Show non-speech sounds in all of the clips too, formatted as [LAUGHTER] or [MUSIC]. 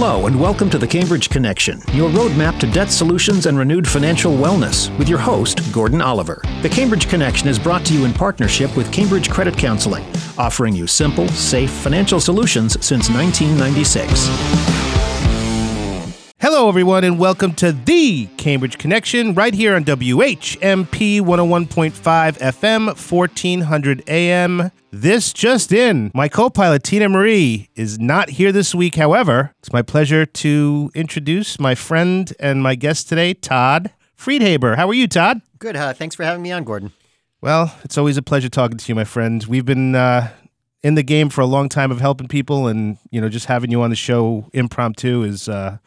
Hello, and welcome to the Cambridge Connection, your roadmap to debt solutions and renewed financial wellness, with your host, Gordon Oliver. The Cambridge Connection is brought to you in partnership with Cambridge Credit Counseling, offering you simple, safe financial solutions since 1996. Hello, everyone, and welcome to the Cambridge Connection right here on WHMP 101.5 FM, 1400 AM. This just in. My co pilot, Tina Marie, is not here this week. However, it's my pleasure to introduce my friend and my guest today, Todd Friedhaber. How are you, Todd? Good. Uh, thanks for having me on, Gordon. Well, it's always a pleasure talking to you, my friend. We've been uh, in the game for a long time of helping people, and, you know, just having you on the show impromptu is. Uh,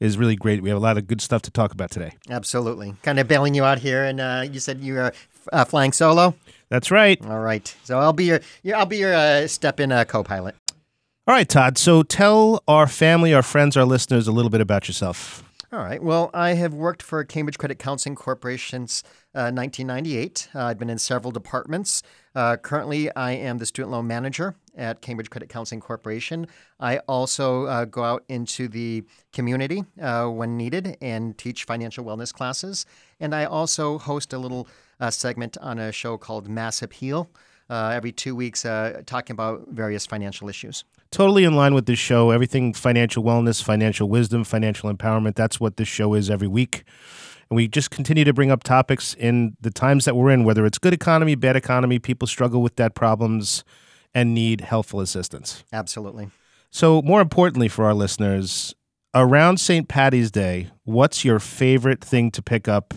is really great. We have a lot of good stuff to talk about today. Absolutely. Kind of bailing you out here, and uh, you said you are uh, flying solo. That's right. All right. So I'll be your, your I'll be your uh, step-in uh, co-pilot. All right, Todd. So tell our family, our friends, our listeners a little bit about yourself. All right. Well, I have worked for Cambridge Credit Counseling Corporation since uh, 1998. Uh, I've been in several departments. Uh, currently, I am the student loan manager at Cambridge Credit Counseling Corporation. I also uh, go out into the community uh, when needed and teach financial wellness classes. And I also host a little uh, segment on a show called Mass Appeal every two weeks, talking about various financial issues totally in line with this show. Everything financial wellness, financial wisdom, financial empowerment. That's what this show is every week. And we just continue to bring up topics in the times that we're in, whether it's good economy, bad economy, people struggle with debt problems and need helpful assistance. Absolutely. So, more importantly for our listeners, around St. Patty's Day, what's your favorite thing to pick up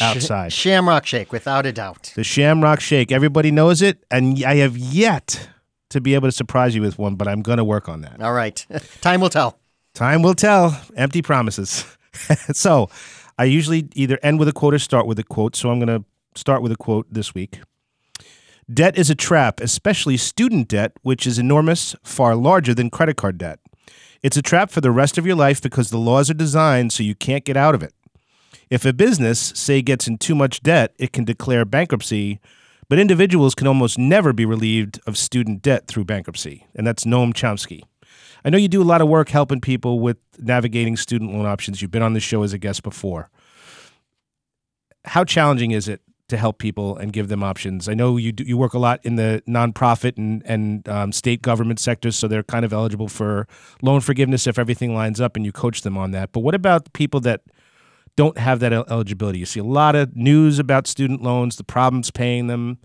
outside? Shamrock Shake, without a doubt. The Shamrock Shake. Everybody knows it, and I have yet to be able to surprise you with one, but I'm going to work on that. All right. [LAUGHS] Time will tell. Time will tell. Empty promises. [LAUGHS] so I usually either end with a quote or start with a quote. So I'm going to start with a quote this week. Debt is a trap, especially student debt, which is enormous, far larger than credit card debt. It's a trap for the rest of your life because the laws are designed so you can't get out of it. If a business, say, gets in too much debt, it can declare bankruptcy but individuals can almost never be relieved of student debt through bankruptcy, and that's Noam Chomsky. I know you do a lot of work helping people with navigating student loan options. You've been on the show as a guest before. How challenging is it to help people and give them options? I know you do, you work a lot in the nonprofit and and um, state government sectors, so they're kind of eligible for loan forgiveness if everything lines up, and you coach them on that. But what about people that don't have that eligibility. You see a lot of news about student loans, the problems paying them.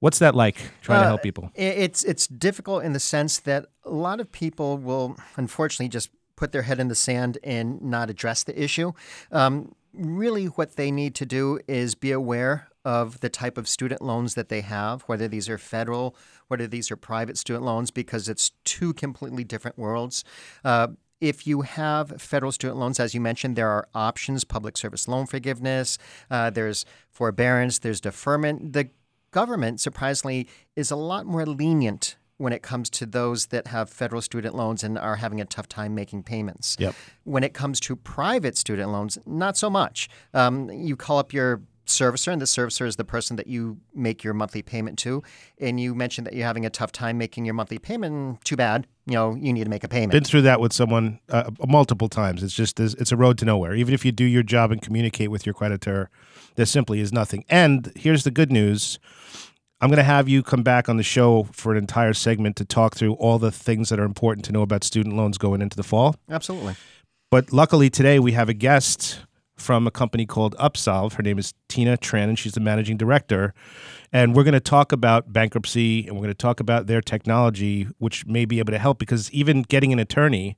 What's that like trying uh, to help people? It's it's difficult in the sense that a lot of people will unfortunately just put their head in the sand and not address the issue. Um, really, what they need to do is be aware of the type of student loans that they have, whether these are federal, whether these are private student loans, because it's two completely different worlds. Uh, if you have federal student loans, as you mentioned, there are options public service loan forgiveness, uh, there's forbearance, there's deferment. The government, surprisingly, is a lot more lenient when it comes to those that have federal student loans and are having a tough time making payments. Yep. When it comes to private student loans, not so much. Um, you call up your servicer, and the servicer is the person that you make your monthly payment to. And you mentioned that you're having a tough time making your monthly payment. Too bad. You know, you need to make a payment. Been through that with someone uh, multiple times. It's just it's a road to nowhere. Even if you do your job and communicate with your creditor, there simply is nothing. And here's the good news. I'm going to have you come back on the show for an entire segment to talk through all the things that are important to know about student loans going into the fall. Absolutely. But luckily today we have a guest from a company called Upsolve. Her name is Tina Tran, and she's the managing director. And we're going to talk about bankruptcy and we're going to talk about their technology, which may be able to help because even getting an attorney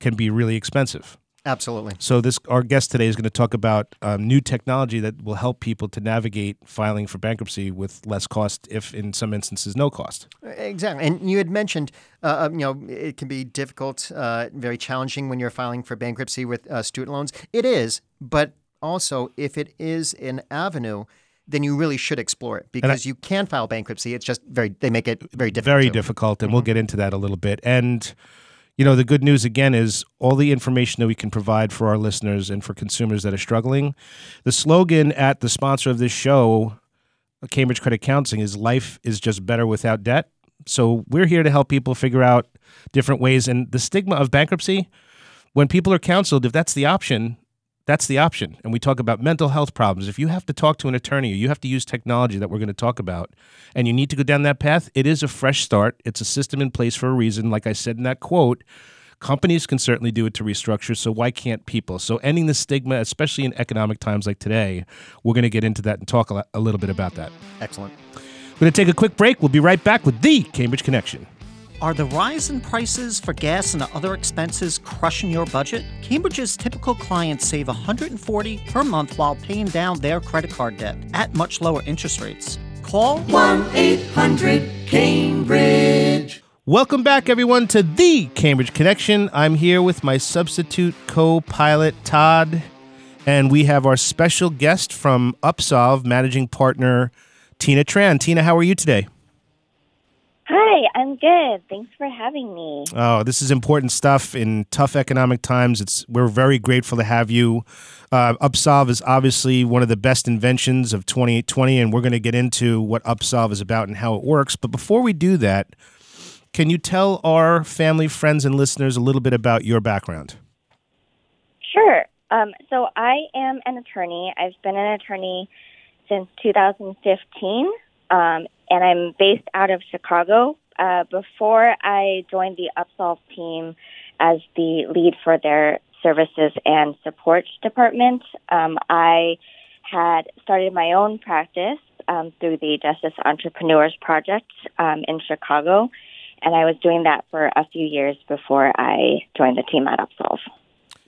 can be really expensive. Absolutely. So this our guest today is going to talk about um, new technology that will help people to navigate filing for bankruptcy with less cost, if in some instances no cost. Exactly. And you had mentioned, uh, um, you know, it can be difficult, uh, very challenging when you're filing for bankruptcy with uh, student loans. It is, but also if it is an avenue then you really should explore it because I, you can file bankruptcy. It's just very they make it very difficult. Very difficult, and mm-hmm. we'll get into that a little bit. And you know, the good news again is all the information that we can provide for our listeners and for consumers that are struggling. The slogan at the sponsor of this show, Cambridge Credit Counseling, is life is just better without debt. So we're here to help people figure out different ways. And the stigma of bankruptcy, when people are counseled, if that's the option, that's the option. And we talk about mental health problems. If you have to talk to an attorney or you have to use technology that we're going to talk about and you need to go down that path, it is a fresh start. It's a system in place for a reason. Like I said in that quote, companies can certainly do it to restructure. So why can't people? So ending the stigma, especially in economic times like today, we're going to get into that and talk a, little bit about that. Excellent. We're going to take a quick break. We'll be right back with the Cambridge Connection. Are the rise in prices for gas and other expenses crushing your budget? Cambridge's typical clients save $140 per month while paying down their credit card debt at much lower interest rates. Call 1 800 Cambridge. Welcome back, everyone, to the Cambridge Connection. I'm here with my substitute co pilot, Todd, and we have our special guest from Upsolve, managing partner, Tina Tran. Tina, how are you today? Hi, I'm good. Thanks for having me. Oh, this is important stuff in tough economic times. It's we're very grateful to have you. Uh, Upsolve is obviously one of the best inventions of 2020, and we're going to get into what Upsolve is about and how it works. But before we do that, can you tell our family, friends, and listeners a little bit about your background? Sure. Um, so I am an attorney. I've been an attorney since 2015. Um, and I'm based out of Chicago. Uh, before I joined the Upsolve team as the lead for their services and support department, um, I had started my own practice um, through the Justice Entrepreneurs Project um, in Chicago, and I was doing that for a few years before I joined the team at Upsolve.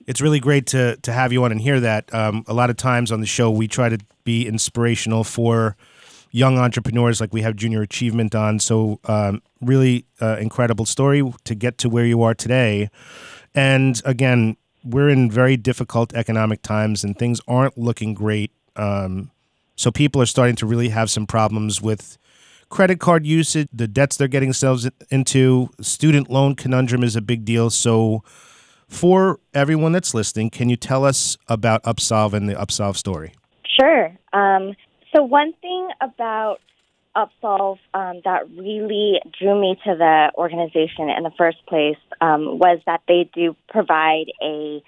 It's really great to to have you on and hear that. Um, a lot of times on the show, we try to be inspirational for young entrepreneurs like we have Junior Achievement on. So, um, really uh, incredible story to get to where you are today. And again, we're in very difficult economic times and things aren't looking great. Um, so, people are starting to really have some problems with credit card usage, the debts they're getting themselves into. Student loan conundrum is a big deal. So, for everyone that's listening, can you tell us about Upsolve and the Upsolve story? Sure. Um, so one thing about Upsolve um, that really drew me to the organization in the first place um, was that they do provide a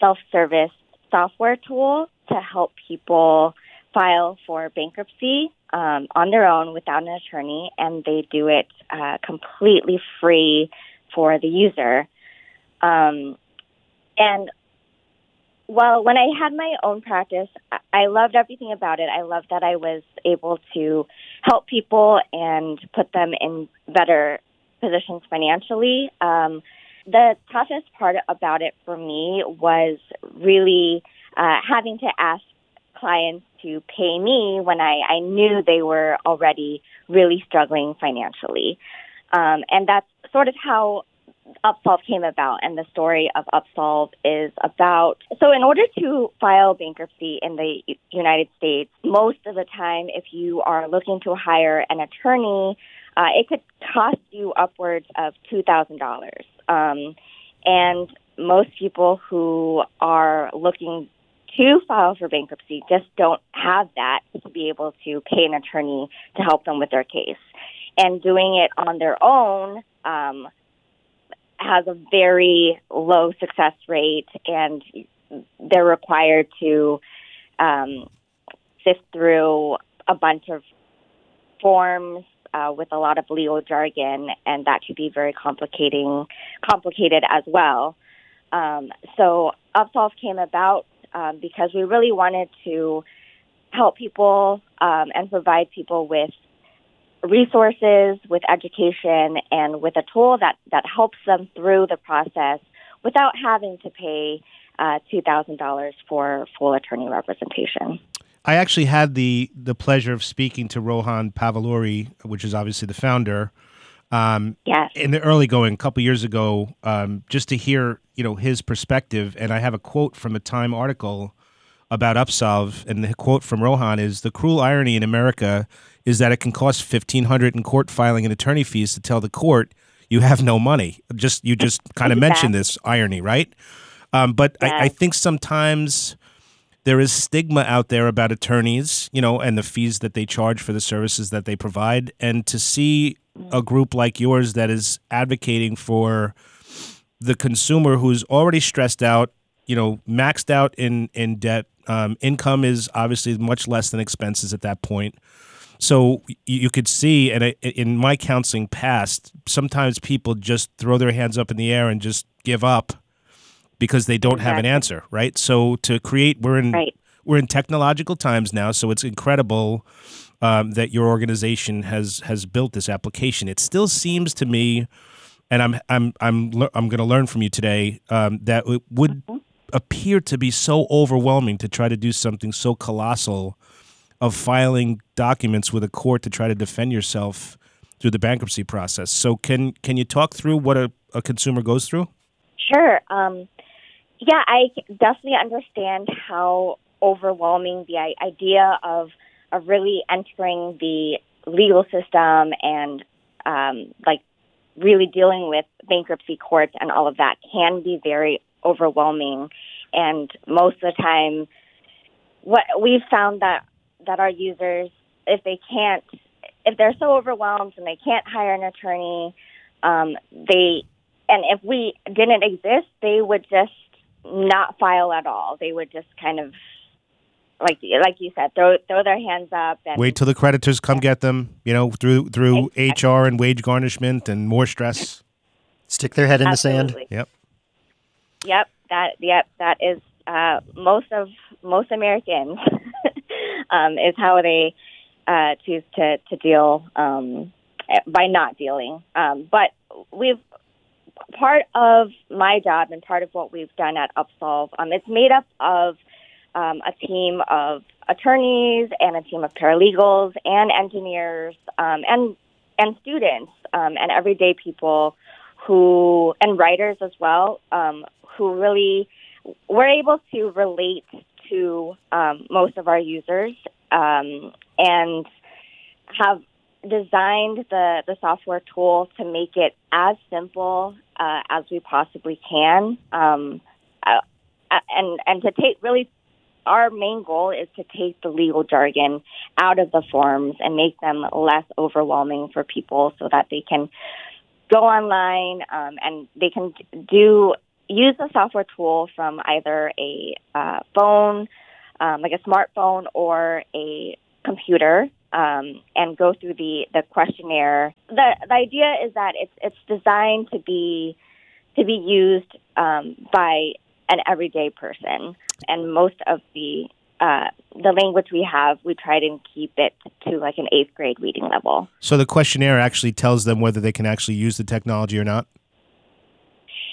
self-service software tool to help people file for bankruptcy um, on their own without an attorney, and they do it uh, completely free for the user. Um, and well, when I had my own practice, I loved everything about it. I loved that I was able to help people and put them in better positions financially. Um, the toughest part about it for me was really uh, having to ask clients to pay me when I, I knew they were already really struggling financially. Um, and that's sort of how Upsolve came about, and the story of Upsolve is about. So, in order to file bankruptcy in the United States, most of the time, if you are looking to hire an attorney, uh, it could cost you upwards of two thousand um, dollars. And most people who are looking to file for bankruptcy just don't have that to be able to pay an attorney to help them with their case. And doing it on their own um, has a very low success rate, and they're required to um, sift through a bunch of forms uh, with a lot of legal jargon, and that could be very complicating, complicated as well. Um, so Upsolve came about um, because we really wanted to help people um, and provide people with resources, with education, and with a tool that, that helps them through the process without having to pay uh, $2,000 for full attorney representation. I actually had the the pleasure of speaking to Rohan Pavuluri, which is obviously the founder. Um, yes. In the early going, a couple years ago, um, just to hear you know his perspective, and I have a quote from a Time article about Upsolve, and the quote from Rohan is: "The cruel irony in America is that it can cost fifteen hundred in court filing and attorney fees to tell the court you have no money. Just you just [LAUGHS] kind of mentioned this irony, right? Um, but. I, I think sometimes there is stigma out there about attorneys, you know, and the fees that they charge for the services that they provide. And to see a group like yours that is advocating for the consumer who's already stressed out, you know, maxed out in in debt. Um, income is obviously much less than expenses at that point. So you could see, and in my counseling past, sometimes people just throw their hands up in the air and just give up because they don't exactly. have an answer, right? So to create, we're in right. we're in technological times now, so it's incredible um, that your organization has has built this application. It still seems to me, and I'm I'm I'm I'm going to learn from you today um, that it would mm-hmm. appear to be so overwhelming to try to do something so colossal of filing documents with a court to try to defend yourself through the bankruptcy process. So can can you talk through what a, a consumer goes through? Sure. Um, yeah, I definitely understand how overwhelming the idea of of really entering the legal system and um, like really dealing with bankruptcy courts and all of that can be very overwhelming. And most of the time, what we've found that that our users, if they can't, if they're so overwhelmed and they can't hire an attorney, um, they, and if we didn't exist, they would just not file at all. They would just kind of, like like you said, throw throw their hands up and wait till the creditors come get them. You know, through through exactly. HR and wage garnishment and more stress. Stick their head in Absolutely. the sand. Yep. Yep. That yep. That is uh, most of most Americans [LAUGHS] um, is how they uh, choose to to deal um, by not dealing. Um, but we've part of my job and part of what we've done at Upsolve. Um, it's made up of um, a team of attorneys and a team of paralegals and engineers um, and and students um, and everyday people who and writers as well um, who really were able to relate to um, most of our users um, and have designed the, the software tool to make it as simple uh, as we possibly can. Um, uh, uh, and, and to take really, our main goal is to take the legal jargon out of the forms and make them less overwhelming for people so that they can go online um, and they can do use a software tool from either a uh, phone, um, like a smartphone, or a computer, um, and go through the, the questionnaire. The the idea is that it's it's designed to be to be used um, by an everyday person, and most of the uh, the language we have, we try to keep it to like an eighth grade reading level. So the questionnaire actually tells them whether they can actually use the technology or not.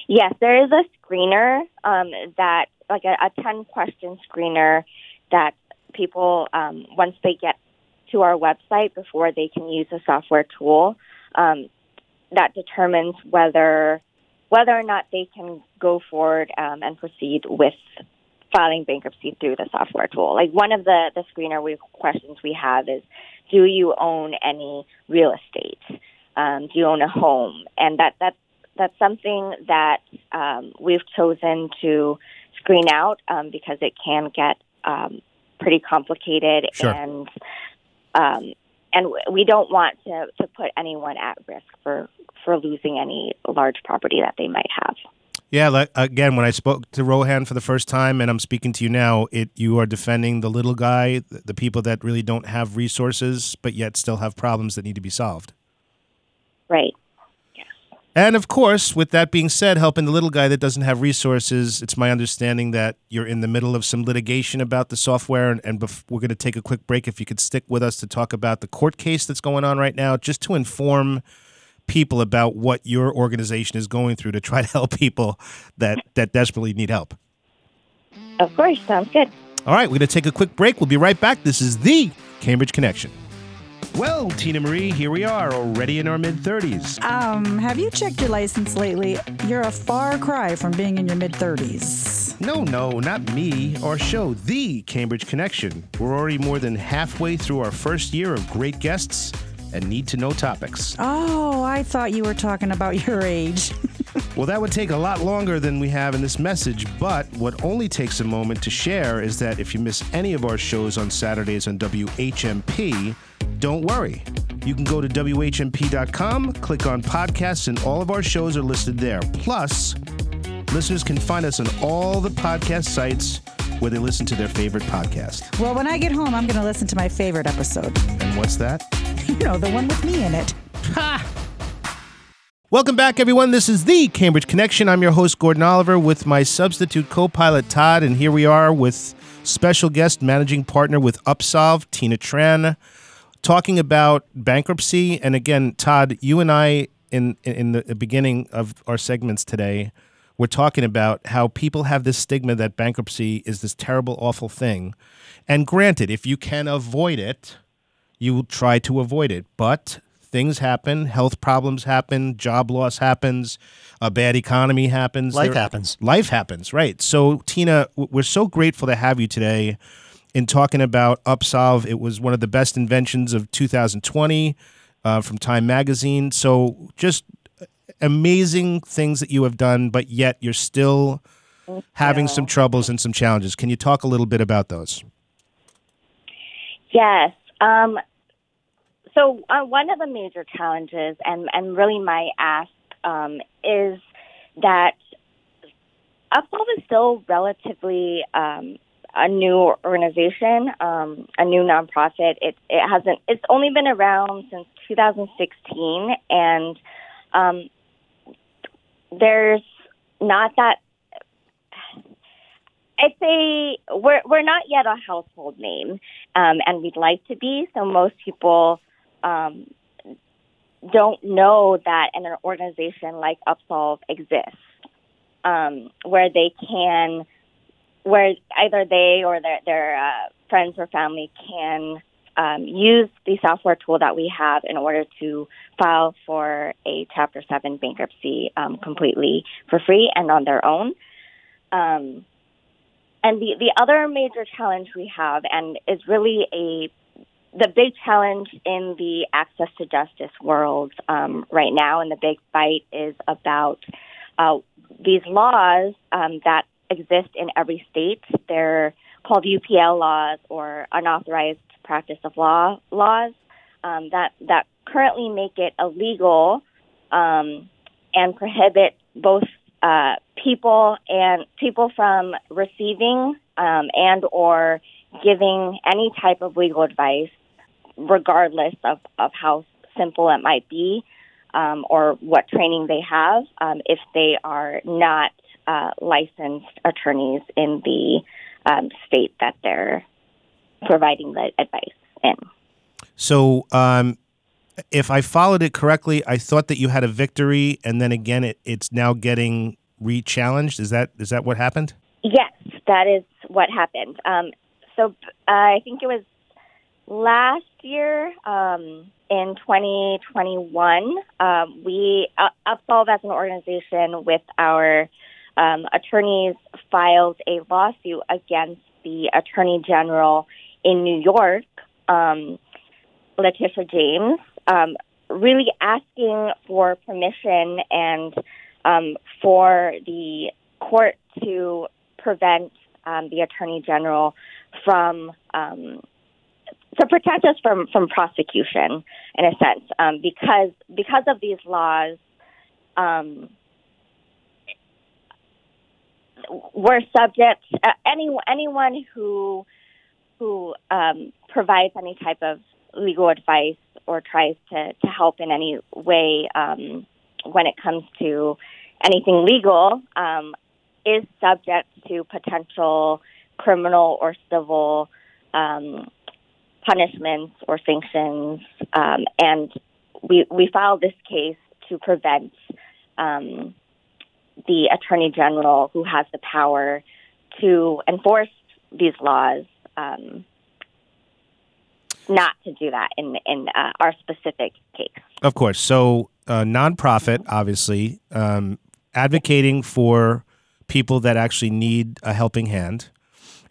Yes, there is a screener um, that, like a, a 10 question screener that people, um, once they get to our website before they can use the software tool, um, that determines whether whether or not they can go forward um, and proceed with filing bankruptcy through the software tool. Like one of the the screener we, questions we have is, do you own any real estate? Um, do you own a home? And that that that's something that um, we've chosen to screen out um, because it can get um, pretty complicated sure. and um, and we don't want to, to put anyone at risk for for losing any large property that they might have. Yeah, like, again, when I spoke to Rohan for the first time, and I'm speaking to you now, it you are defending the little guy, the people that really don't have resources, but yet still have problems that need to be solved. Right. And of course, with that being said, helping the little guy that doesn't have resources, it's my understanding that you're in the middle of some litigation about the software. And, and bef- we're going to take a quick break. If you could stick with us to talk about the court case that's going on right now, just to inform people about what your organization is going through to try to help people that, that desperately need help. Of course. Sounds good. All right. We're going to take a quick break. We'll be right back. This is the Cambridge Connection. Well, Tina Marie, here we are, already in our mid 30s. Um, have you checked your license lately? You're a far cry from being in your mid 30s. No, no, not me. Our show, The Cambridge Connection. We're already more than halfway through our first year of great guests and need to know topics. Oh, I thought you were talking about [LAUGHS] your age. well, that would take a lot longer than we have in this message, but what only takes a moment to share is that if you miss any of our shows on Saturdays on WHMP, don't worry. You can go to WHMP.com, click on podcasts, and all of our shows are listed there. Plus, listeners can find us on all the podcast sites where they listen to their favorite podcast. Well, when I get home, I'm going to listen to my favorite episode. And what's that? [LAUGHS] You know, the one with me in it. Ha! Welcome back, everyone. This is the Cambridge Connection. I'm your host, Gordon Oliver, with my substitute co pilot, Todd. And here we are with special guest managing partner with Upsolve, Tina Tran, talking about bankruptcy. And again, Todd, you and I, in, in the beginning of our segments today, we're talking about how people have this stigma that bankruptcy is this terrible, awful thing. And granted, if you can avoid it, you will try to avoid it. But things happen, health problems happen, job loss happens, a bad economy happens. Life there, happens. Life happens, right. So, Tina, we're so grateful to have you today in talking about Upsolve. It was one of the best inventions of 2020 uh, from Time Magazine. So, just amazing things that you have done, but yet you're still having some troubles and some challenges. Can you talk a little bit about those? Yes. Um, so uh, one of the major challenges, and and really my ask, um, is that Upsolve is still relatively um, a new organization, um, a new nonprofit. It it hasn't. It's only been around since 2016, and um, there's not that. I'd say we're we're not yet a household name, um, and we'd like to be. So most people um, don't know that an organization like Upsolve exists, um, where they can, where either they or their, their uh, friends or family can um, use the software tool that we have in order to file for a Chapter 7 bankruptcy um, completely for free and on their own. Um, and the, the other major challenge we have, and is really a the big challenge in the access to justice world um, right now, and the big fight is about uh, these laws um, that exist in every state. They're called UPL laws or unauthorized practice of law laws um, that that currently make it illegal um, and prohibit both uh, people and people from receiving um, and or giving any type of legal advice regardless of, of how simple it might be um, or what training they have, um, if they are not uh, licensed attorneys in the um, state that they're providing the advice in. So, um, if I followed it correctly, I thought that you had a victory, and then again, it, it's now getting re-challenged. Is that is that what happened? Yes, that is what happened. Um, so uh, I think it was last year um, in 2021, um, we uh, Upsolve as an organization with our um, attorneys filed a lawsuit against the Attorney General in New York, um, Letitia James, um, really asking for permission and um, for the court to prevent um, the Attorney General from um, to protect us from from prosecution in a sense um, because because of these laws um, we're subject uh, any anyone who who um, provides any type of legal advice or tries to, to help in any way um, when it comes to anything legal um, is subject to potential criminal or civil um, punishments or sanctions. Um, and we, we filed this case to prevent um, the Attorney General, who has the power to enforce these laws, um, not to do that in, in uh, our specific case. Of course. So, uh, nonprofit, obviously, um, advocating for people that actually need a helping hand.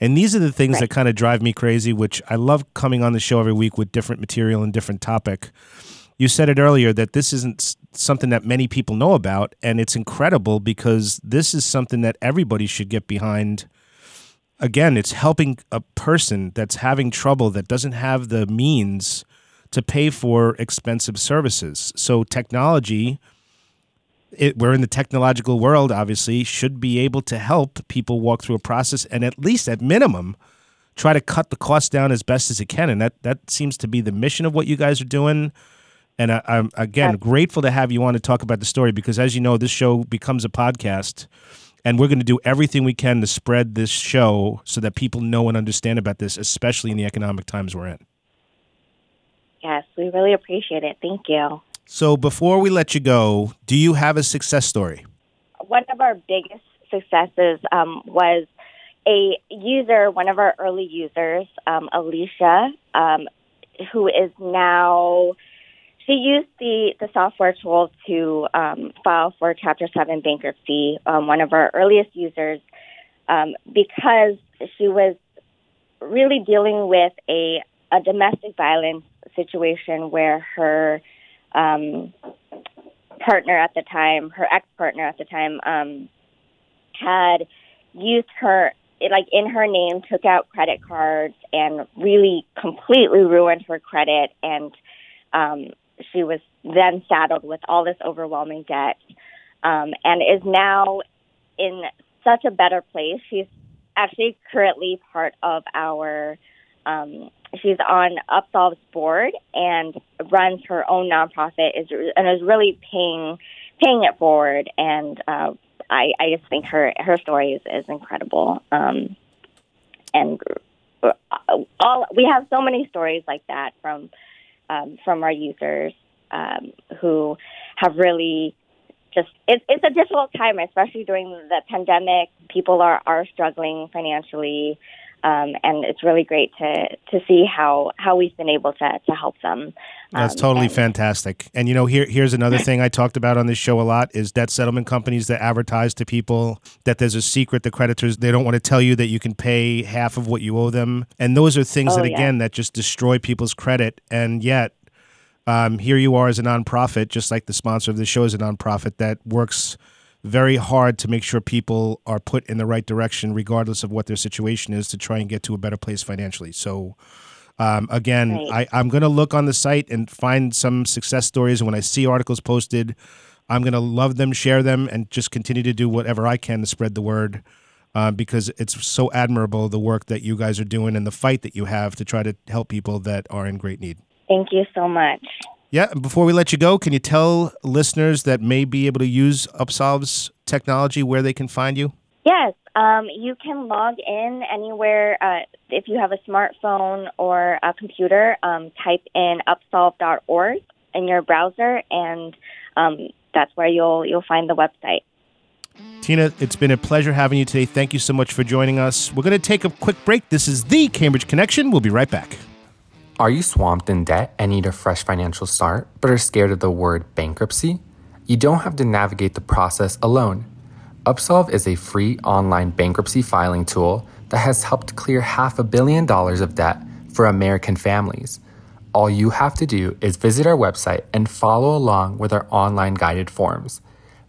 And these are the things right. that kind of drive me crazy, which I love coming on the show every week with different material and different topic. You said it earlier that this isn't something that many people know about, and it's incredible because this is something that everybody should get behind. Again, it's helping a person that's having trouble that doesn't have the means to pay for expensive services. So technology, it, we're in the technological world, obviously, should be able to help people walk through a process and at least at minimum try to cut the cost down as best as it can. And that that seems to be the mission of what you guys are doing. And I, am again grateful to have you on to talk about the story because, as you know, this show becomes a podcast, and we're going to do everything we can to spread this show so that people know and understand about this, especially in the economic times we're in. Yes, we really appreciate it. Thank you. So, before we let you go, do you have a success story? One of our biggest successes um, was a user, one of our early users, um, Alicia, um, who is now she used the, the software tool to um, file for Chapter 7 bankruptcy, um, one of our earliest users, um, because she was really dealing with a, a domestic violence situation where her um, partner at the time, her ex partner at the time, um, had used her like in her name, took out credit cards and really completely ruined her credit. And um, she was then saddled with all this overwhelming debt um, and is now in such a better place. She's actually currently part of our, um, she's on Upsolve's board and runs her own nonprofit is, and is really paying, paying it forward. And uh, I, I just think her, her story is, is incredible. Um, and uh, all, we have so many stories like that from, um, from our users um, who have really just it's it's a difficult time, especially during the pandemic. People are are struggling financially, um, and it's really great to to see how how we've been able to to help them. That's um, totally and, fantastic. And you know, here here's another thing I talked about on this show a lot is debt settlement companies that advertise to people that there's a secret the creditors they don't want to tell you that you can pay half of what you owe them. And those are things oh, that again yeah. that just destroy people's credit and yet um, here you are as a nonprofit, just like the sponsor of the show is a nonprofit that works very hard to make sure people are put in the right direction, regardless of what their situation is, to try and get to a better place financially. So, um, again, right. I, I'm going to look on the site and find some success stories. And when I see articles posted, I'm going to love them, share them, and just continue to do whatever I can to spread the word. Uh, because it's so admirable the work that you guys are doing and the fight that you have to try to help people that are in great need. Thank you so much. Yeah, before we let you go, can you tell listeners that may be able to use Upsolve's technology where they can find you? Yes, um, you can log in anywhere. Uh, if you have a smartphone or a computer, um, type in upsolve.org in your browser, and um, that's where you'll you'll find the website. Tina, it's been a pleasure having you today. Thank you so much for joining us. We're going to take a quick break. This is the Cambridge Connection. We'll be right back. Are you swamped in debt and need a fresh financial start, but are scared of the word bankruptcy? You don't have to navigate the process alone. Upsolve is a free online bankruptcy filing tool that has helped clear half a billion dollars of debt for American families. All you have to do is visit our website and follow along with our online guided forms.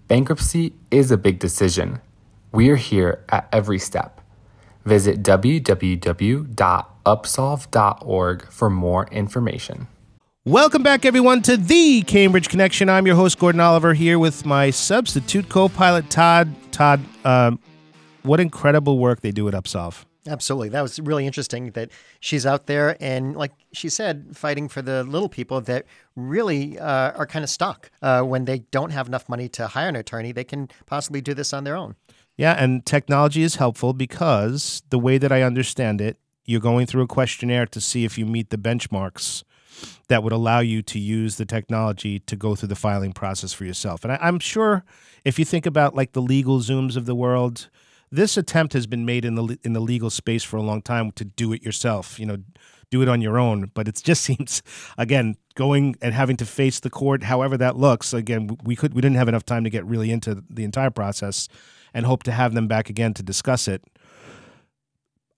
Bankruptcy is a big decision. We're here at every step. Visit www.upsolve.org for more information. Welcome back, everyone, to the Cambridge Connection. I'm your host, Gordon Oliver, here with my substitute co pilot, Todd. Todd, um, what incredible work they do at Upsolve. Absolutely. That was really interesting that she's out there and, like she said, fighting for the little people that really uh, are kind of stuck. Uh, when they don't have enough money to hire an attorney, they can possibly do this on their own. Yeah, and technology is helpful because the way that I understand it, you're going through a questionnaire to see if you meet the benchmarks that would allow you to use the technology to go through the filing process for yourself. And I, am sure if you think about like the LegalZooms of the world, this attempt has been made in the in the legal space for a long time to do it yourself. You know, do it on your own. But it just [LAUGHS] seems, again, going and having to face the court, however that looks. Again, we could we didn't have enough time to get really into the entire process and hope to have them back again to discuss it.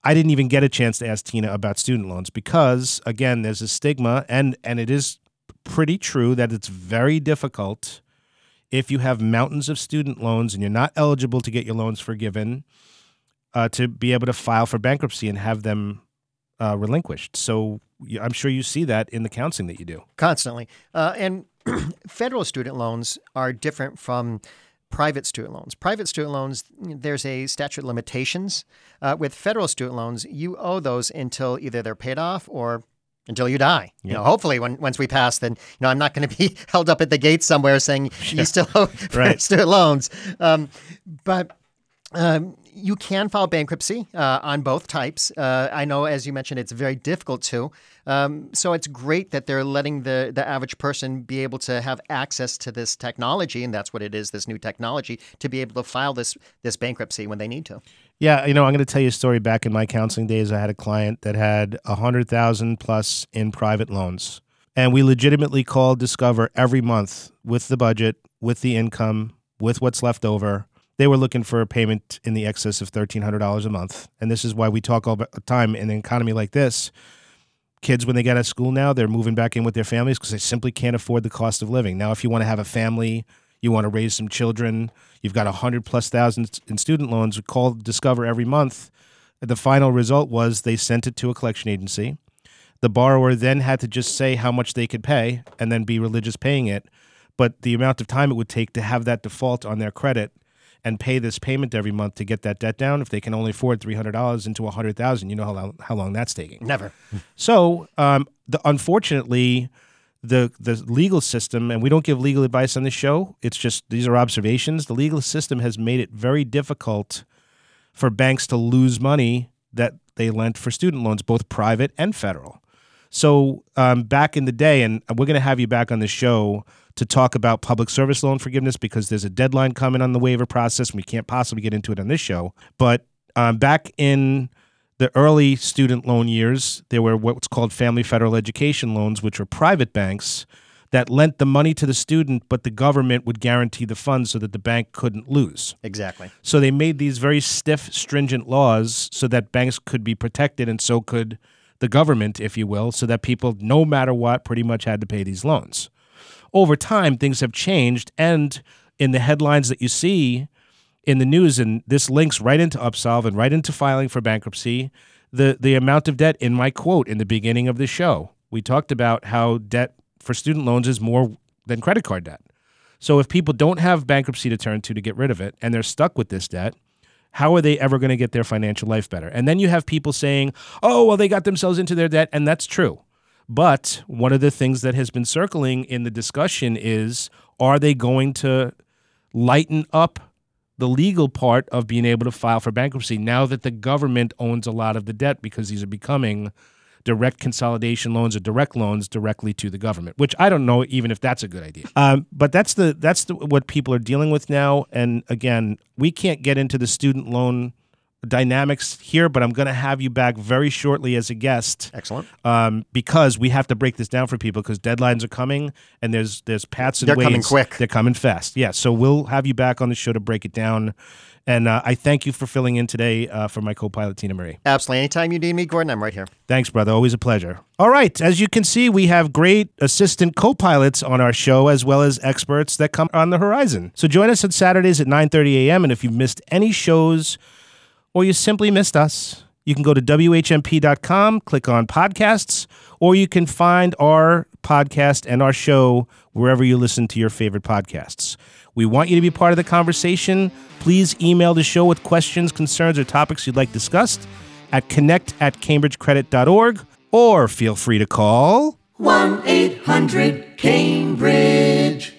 I didn't even get a chance to ask Tina about student loans because again there's a stigma and and it is pretty true that it's very difficult if you have mountains of student loans and you're not eligible to get your loans forgiven uh, to be able to file for bankruptcy and have them uh, relinquished. So I'm sure you see that in the counseling that you do. constantly. Uh, and [CLEARS THROAT] federal student loans are different from private student loans. Private student loans, there's a statute of limitations. Uh, with federal student loans, you owe those until either they're paid off or until you die. You know, hopefully, when once we pass, then you know I'm not going to be [LAUGHS] held up at the gate somewhere saying you still owe [LAUGHS] Right. student loans. Um, but um, you can file bankruptcy uh, on both types. Uh, I know, as you mentioned, it's very difficult to. Um, so it's great that they're letting the, the average person be able to have access to this technology, and that's what it is, this new technology, to be able to file this this bankruptcy when they need to. Yeah, you know, I'm going to tell you a story. Back in my counseling days, I had a client that had a hundred thousand plus in private loans, and we legitimately called Discover every month with the budget, with the income, with what's left over. They were looking for a payment in the excess of thirteen hundred dollars a month, and this is why we talk all the time in an economy like this. Kids, when they get out of school now, they're moving back in with their families because they simply can't afford the cost of living. Now, if you want to have a family, you want to raise some children, you've got a hundred plus thousand in student loans. We Call Discover every month. The final result was they sent it to a collection agency. The borrower then had to just say how much they could pay and then be religious paying it. But the amount of time it would take to have that default on their credit and pay this payment every month to get that debt down, if they can only afford three hundred dollars into a hundred thousand, you know how long, how long that's taking. Never. [LAUGHS] So, um, the, unfortunately, the the legal system, and we don't give legal advice on this show. It's just these are observations. The legal system has made it very difficult for banks to lose money that they lent for student loans, both private and federal. So um, back in the day, and we're going to have you back on the show to talk about public service loan forgiveness because there's a deadline coming on the waiver process, and we can't possibly get into it on this show. But um, back in the early student loan years, there were what's called family federal education loans, which were private banks that lent the money to the student, but the government would guarantee the funds so that the bank couldn't lose. Exactly. So they made these very stiff, stringent laws so that banks could be protected and so could the government, if you will, so that people, no matter what, pretty much had to pay these loans. Over time, things have changed. And in the headlines that you see in the news, and this links right into Upsolve and right into filing for bankruptcy, the, the amount of debt in my quote in the beginning of the show, we talked about how debt for student loans is more than credit card debt. So if people don't have bankruptcy to turn to to get rid of it and they're stuck with this debt, how are they ever going to get their financial life better? And then you have people saying, oh, well, they got themselves into their debt. And that's true. But one of the things that has been circling in the discussion is are they going to lighten up the legal part of being able to file for bankruptcy now that the government owns a lot of the debt because these are becoming direct consolidation loans or direct loans directly to the government, which I don't know even if that's a good idea. Um, but that's the that's the, what people are dealing with now. And again, we can't get into the student loan dynamics here, but I'm going to have you back very shortly as a guest Excellent. um, because we have to break this down for people because deadlines are coming and there's there's pats and They're coming quick. They're coming fast. Yeah, so we'll have you back on the show to break it down. And uh, I thank you for filling in today uh, for my co-pilot Tina Marie. Absolutely. Anytime you need me, Gordon, I'm right here. Thanks, brother. Always a pleasure. All right. As you can see, we have great assistant co pilots on our show, as well as experts that come on the horizon. So join us on Saturdays at 9 30 a.m. And if you've missed any shows or you simply missed us, you can go to WHMP.com, click on podcasts, or you can find our podcast and our show wherever you listen to your favorite podcasts. We want you to be part of the conversation. Please email the show with questions, concerns, or topics you'd like discussed at connect at cambridgecredit.org or feel free to call 1 800 Cambridge.